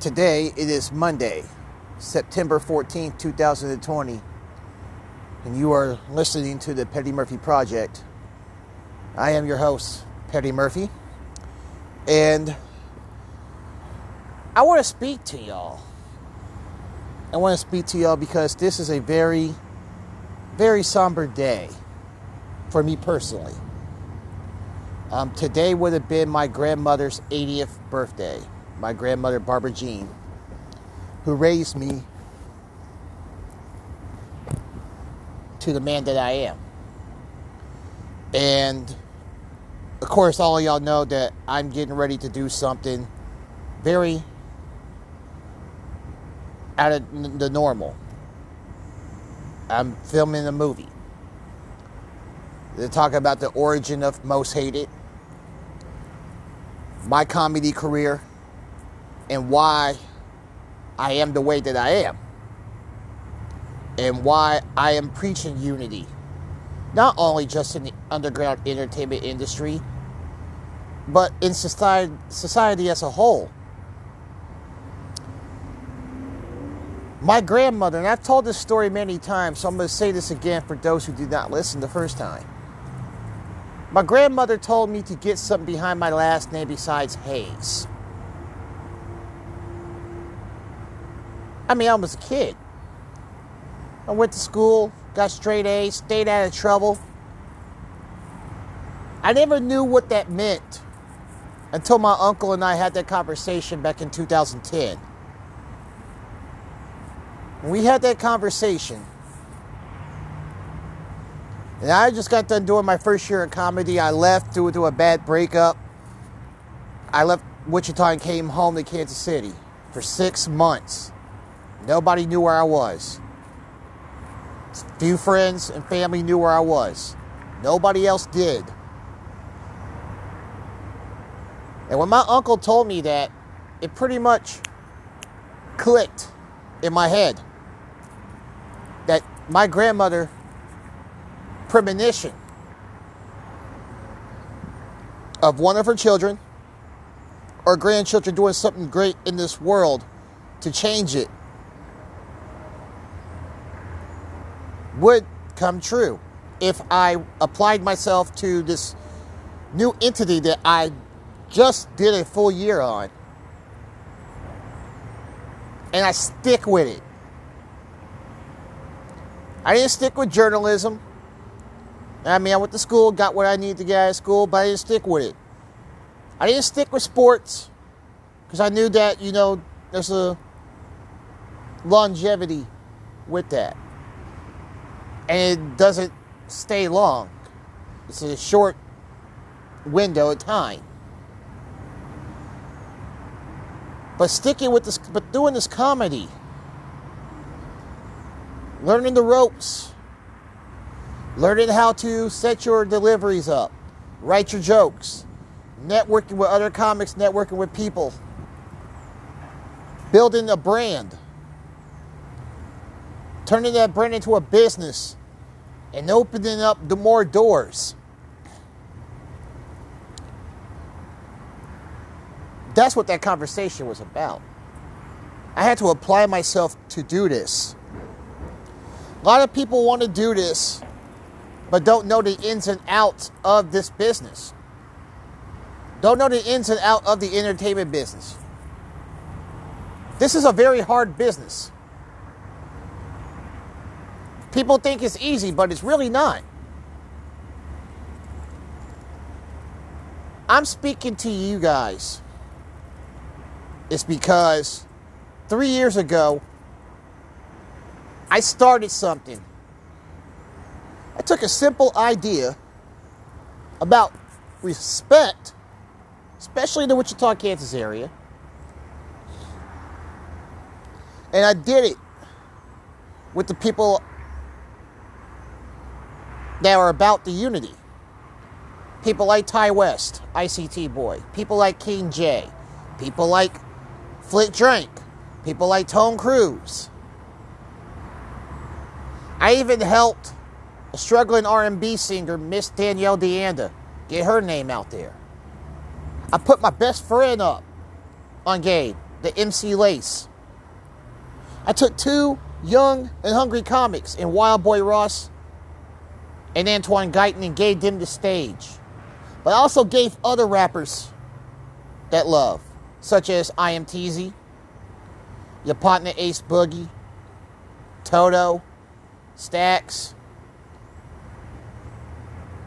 Today it is Monday, September 14th, 2020, and you are listening to the Petty Murphy Project. I am your host, Petty Murphy, and I want to speak to y'all. I want to speak to y'all because this is a very, very somber day for me personally. Um, today would have been my grandmother's 80th birthday. My grandmother, Barbara Jean, who raised me to the man that I am. And of course, all of y'all know that I'm getting ready to do something very out of the normal. I'm filming a movie. They're talking about the origin of Most Hated, my comedy career, and why I am the way that I am, and why I am preaching unity, not only just in the underground entertainment industry, but in society, society as a whole. My grandmother, and I've told this story many times, so I'm going to say this again for those who did not listen the first time. My grandmother told me to get something behind my last name besides Hayes. I mean, I was a kid. I went to school, got straight A's, stayed out of trouble. I never knew what that meant until my uncle and I had that conversation back in 2010. When we had that conversation, and I just got done doing my first year of comedy. I left due to a bad breakup. I left Wichita and came home to Kansas City for six months. Nobody knew where I was. Few friends and family knew where I was. Nobody else did. And when my uncle told me that, it pretty much clicked in my head that my grandmother premonition of one of her children or grandchildren doing something great in this world to change it would come true if I applied myself to this new entity that I just did a full year on and I stick with it. I didn't stick with journalism. I mean, I went to school, got what I needed to get out of school, but I didn't stick with it. I didn't stick with sports because I knew that, you know, there's a longevity with that. And it doesn't stay long, it's a short window of time. But sticking with this, but doing this comedy, learning the ropes, learning how to set your deliveries up, write your jokes, networking with other comics, networking with people, building a brand, turning that brand into a business, and opening up the more doors. That's what that conversation was about. I had to apply myself to do this. A lot of people want to do this but don't know the ins and outs of this business. Don't know the ins and outs of the entertainment business. This is a very hard business. People think it's easy, but it's really not. I'm speaking to you guys. It's because three years ago, I started something I took a simple idea about respect, especially in the Wichita, Kansas area, and I did it with the people that are about the unity. People like Ty West, ICT Boy, people like King J, people like Flint Drank, people like Tone Cruz. I even helped a struggling R&B singer, Miss Danielle Deanda. Get her name out there. I put my best friend up on game, the MC Lace. I took two young and hungry comics in Wild Boy Ross and Antoine Guyton and gave them the stage. But also gave other rappers that love, such as I Am Teasy, your partner Ace Boogie, Toto, Stacks.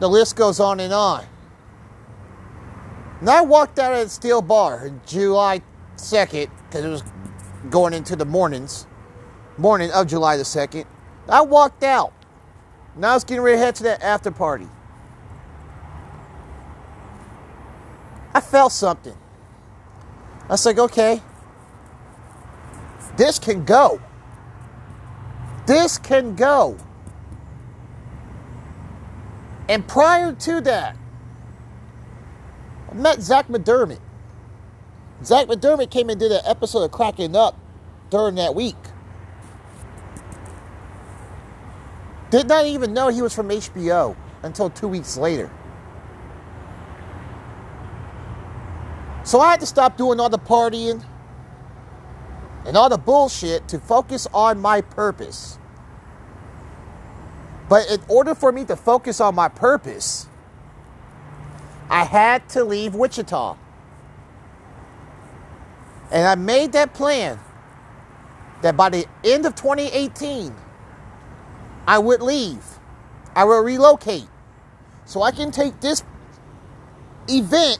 The list goes on and on. And I walked out of the Steel Bar July 2nd, because it was going into the mornings, morning of July the 2nd. I walked out. Now I was getting ready to head to that after party. I felt something. I was like, okay, this can go. This can go. And prior to that, I met Zach McDermott. Zach McDermott came and did an episode of Cracking Up during that week. Did not even know he was from HBO until two weeks later. So I had to stop doing all the partying and all the bullshit to focus on my purpose. But in order for me to focus on my purpose, I had to leave Wichita. And I made that plan that by the end of 2018, I would leave. I will relocate. So I can take this event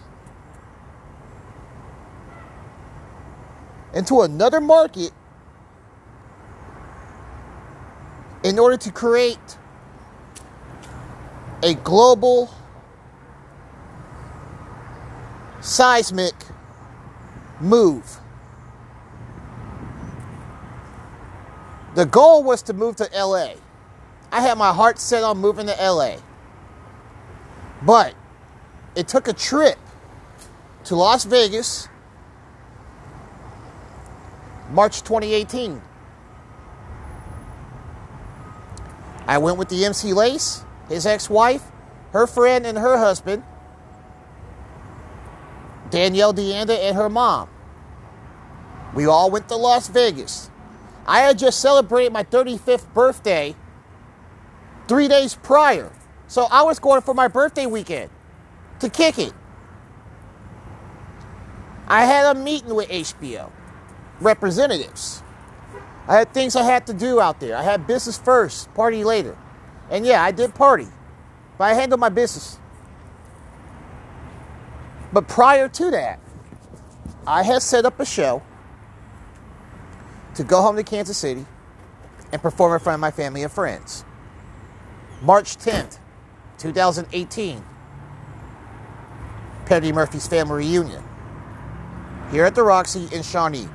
into another market in order to create a global seismic move. The goal was to move to LA. I had my heart set on moving to LA. But it took a trip to Las Vegas, March 2018. I went with the MC Lace, his ex wife, her friend, and her husband, Danielle Deanda, and her mom. We all went to Las Vegas. I had just celebrated my 35th birthday three days prior. So I was going for my birthday weekend to kick it. I had a meeting with HBO representatives. I had things I had to do out there. I had business first, party later. And yeah, I did party, but I handled my business. But prior to that, I had set up a show to go home to Kansas City and perform in front of my family and friends. March 10th, 2018, Petty Murphy's family reunion here at the Roxy in Shawnee.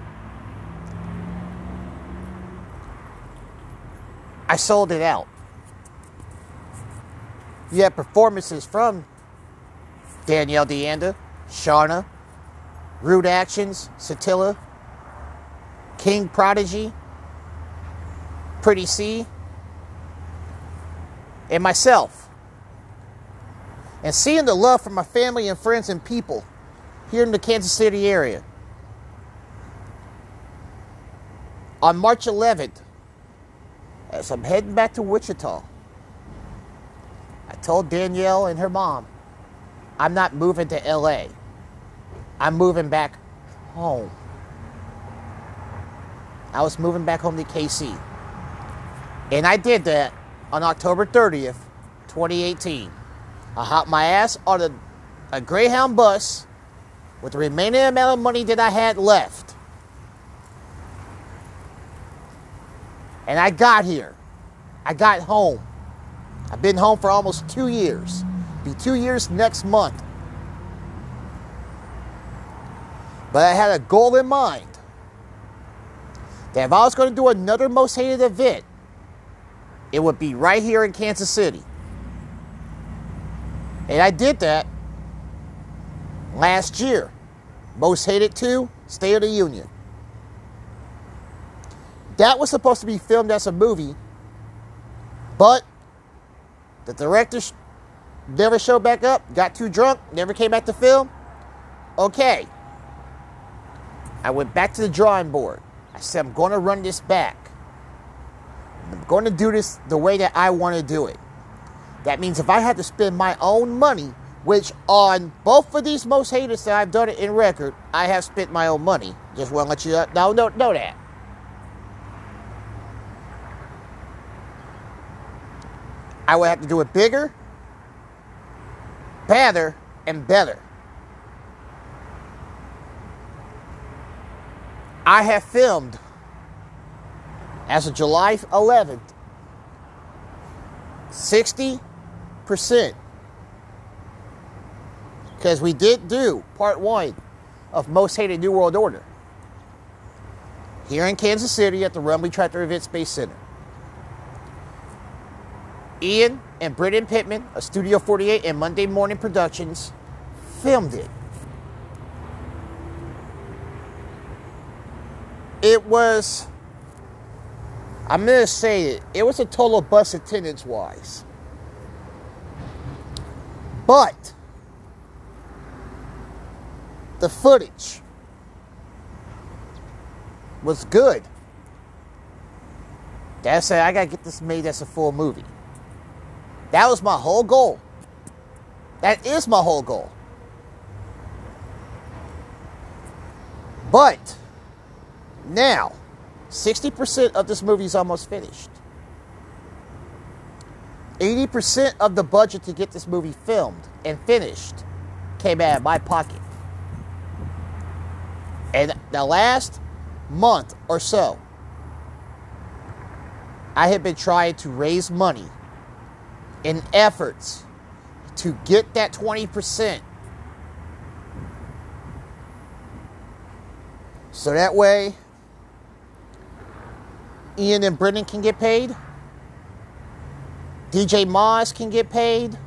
I sold it out. You had performances from Danielle Deanda, Shauna, Rude Actions, Satilla, King Prodigy, Pretty C, and myself. And seeing the love from my family and friends and people here in the Kansas City area. On March 11th, as I'm heading back to Wichita, I told Danielle and her mom, I'm not moving to LA. I'm moving back home. I was moving back home to KC. And I did that on October 30th, 2018. I hopped my ass on a, a Greyhound bus with the remaining amount of money that I had left. And I got here. I got home. I've been home for almost two years. Be two years next month. But I had a goal in mind that if I was going to do another most hated event, it would be right here in Kansas City. And I did that last year. Most hated 2, State of the Union. That was supposed to be filmed as a movie, but the director never showed back up, got too drunk, never came back to film. Okay. I went back to the drawing board. I said, I'm going to run this back. I'm going to do this the way that I want to do it. That means if I had to spend my own money, which on both of these most hated that I've done it in record, I have spent my own money. Just want to let you know, know, know that. I would have to do it bigger, better, and better. I have filmed as of July 11th 60% because we did do part one of Most Hated New World Order here in Kansas City at the Rumbly Tractor Event Space Center. Ian and Britton Pittman of Studio 48 and Monday Morning Productions filmed it. It was, I'm going to say it, it was a total bus attendance wise. But the footage was good. That's it. I gotta get this made as a full movie. That was my whole goal. That is my whole goal. But now, 60% of this movie is almost finished. 80% of the budget to get this movie filmed and finished came out of my pocket. And the last month or so, I have been trying to raise money in efforts to get that 20%. So that way, Ian and Brendan can get paid. DJ Moss can get paid.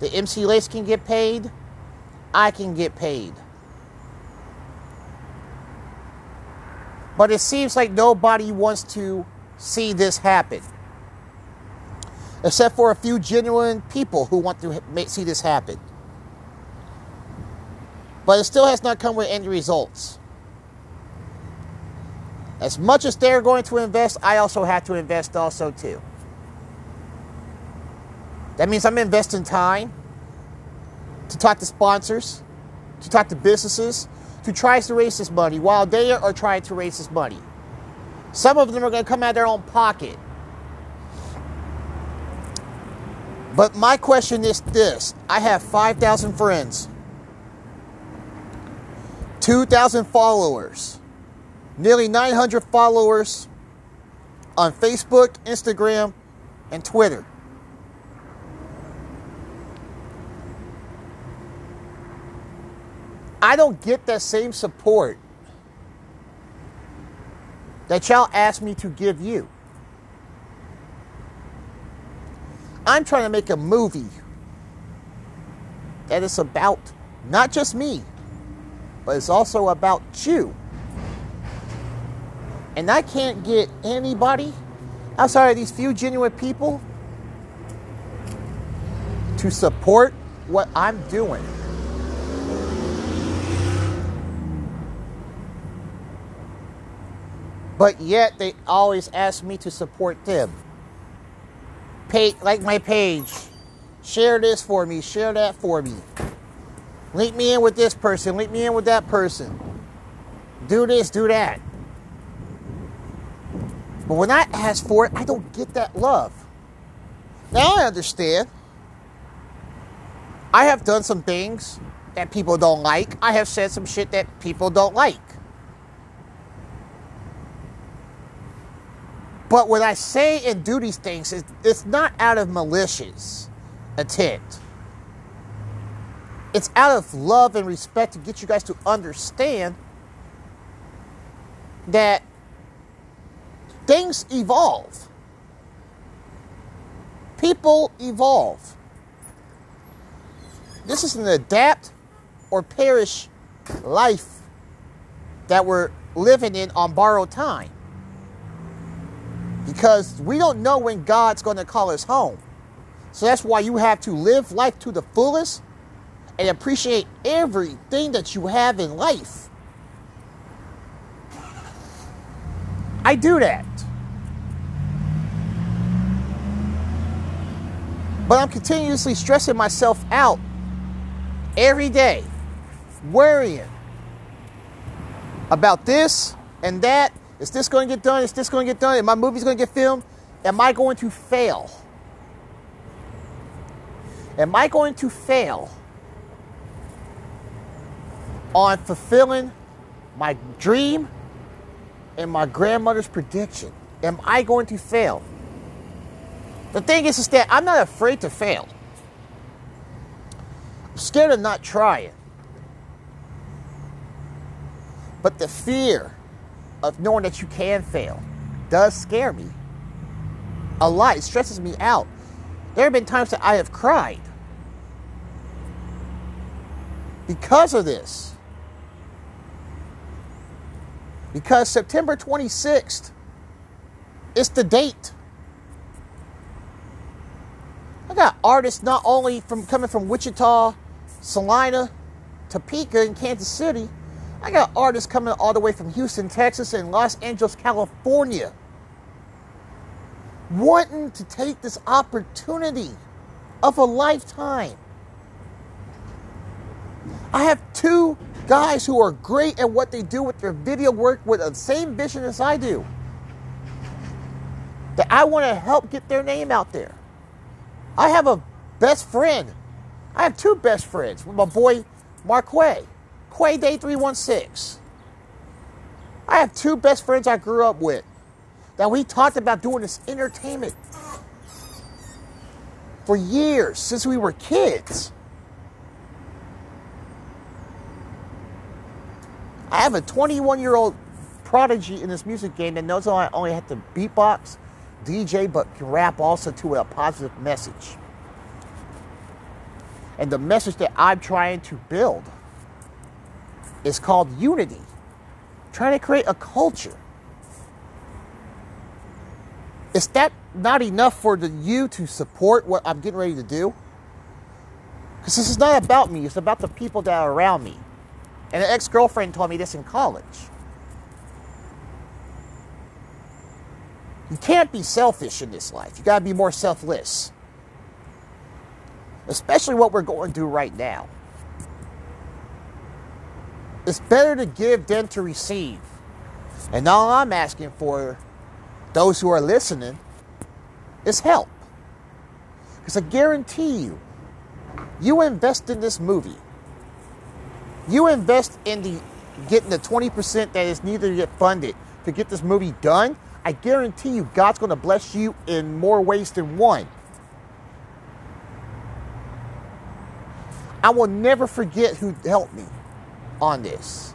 The MC Lace can get paid. I can get paid. But it seems like nobody wants to see this happen except for a few genuine people who want to see this happen. But it still has not come with any results. As much as they're going to invest, I also have to invest also too. That means I'm investing time to talk to sponsors, to talk to businesses, to try to raise this money while they are trying to raise this money. Some of them are going to come out of their own pocket. But my question is this I have 5,000 friends, 2,000 followers, nearly 900 followers on Facebook, Instagram, and Twitter. I don't get that same support that y'all ask me to give you. I'm trying to make a movie that is about not just me, but it's also about you. And I can't get anybody outside of these few genuine people to support what I'm doing. But yet they always ask me to support them page, like my page. Share this for me. Share that for me. Link me in with this person. Link me in with that person. Do this, do that. But when I ask for it, I don't get that love. Now I understand. I have done some things that people don't like. I have said some shit that people don't like. But when I say and do these things, it's not out of malicious intent. It's out of love and respect to get you guys to understand that things evolve. People evolve. This is an adapt or perish life that we're living in on borrowed time because we don't know when God's going to call us home. So that's why you have to live life to the fullest and appreciate everything that you have in life. I do that. But I'm continuously stressing myself out every day, worrying about this and that. Is this going to get done? Is this going to get done? Is my movie's going to get filmed? Am I going to fail? Am I going to fail on fulfilling my dream and my grandmother's prediction? Am I going to fail? The thing is, is that I'm not afraid to fail. I'm scared of not trying. But the fear of knowing that you can fail does scare me a lot. It stresses me out. There have been times that I have cried because of this. Because September 26th is the date. I got artists not only from coming from Wichita, Salina, Topeka, and Kansas City. I got artists coming all the way from Houston, Texas, and Los Angeles, California wanting to take this opportunity of a lifetime. I have two guys who are great at what they do with their video work with the same vision as I do. That I want to help get their name out there. I have a best friend. I have two best friends. My boy Mark Quay. Quay Day 316. I have two best friends I grew up with that we talked about doing this entertainment for years since we were kids. I have a 21 year old prodigy in this music game that knows I only have to beatbox, DJ, but can rap also to a positive message. And the message that I'm trying to build is called unity. trying to create a culture is that not enough for the you to support what I'm getting ready to do? Because this is not about me, it's about the people that are around me. And an ex girlfriend told me this in college. You can't be selfish in this life. You got to be more selfless. Especially what we're going through right now. It's better to give than to receive. And all I'm asking for those who are listening is help. Because I guarantee you, you invest in this movie, you invest in the getting the 20% that is needed to get funded to get this movie done, I guarantee you God's going to bless you in more ways than one. I will never forget who helped me on this.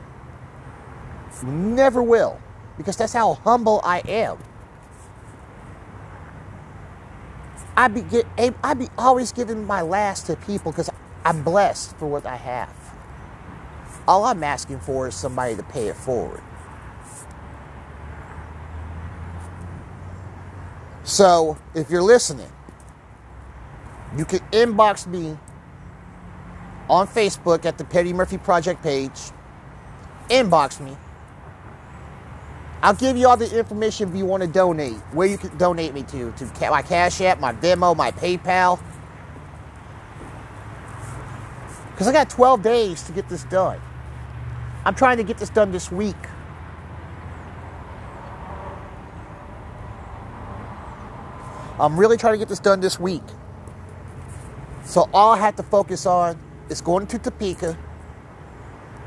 Never will, because that's how humble I am. I be get, I be always giving my last to people because I'm blessed for what I have. All I'm asking for is somebody to pay it forward. So if you're listening, you can inbox me on Facebook at the Petty Murphy Project page. Inbox me I'll give you all the information if you want to donate, where you can donate me to, to my Cash App, my Venmo, my PayPal. Because I got 12 days to get this done. I'm trying to get this done this week. I'm really trying to get this done this week. So all I have to focus on is going to Topeka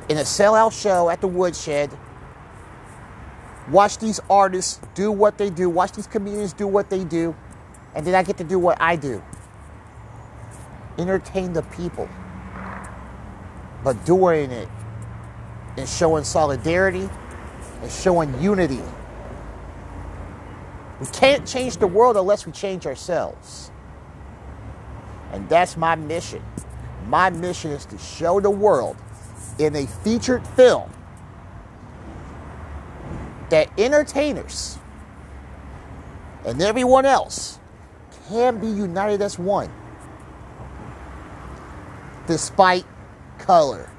in a sellout show at the Woodshed watch these artists do what they do, watch these comedians do what they do, and then I get to do what I do entertain the people. But doing it and showing solidarity and showing unity. We can't change the world unless we change ourselves. And that's my mission. My mission is to show the world in a featured film that entertainers and everyone else can be united as one despite color.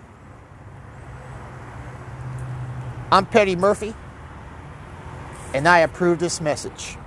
I'm Petty Murphy. and I approve this message.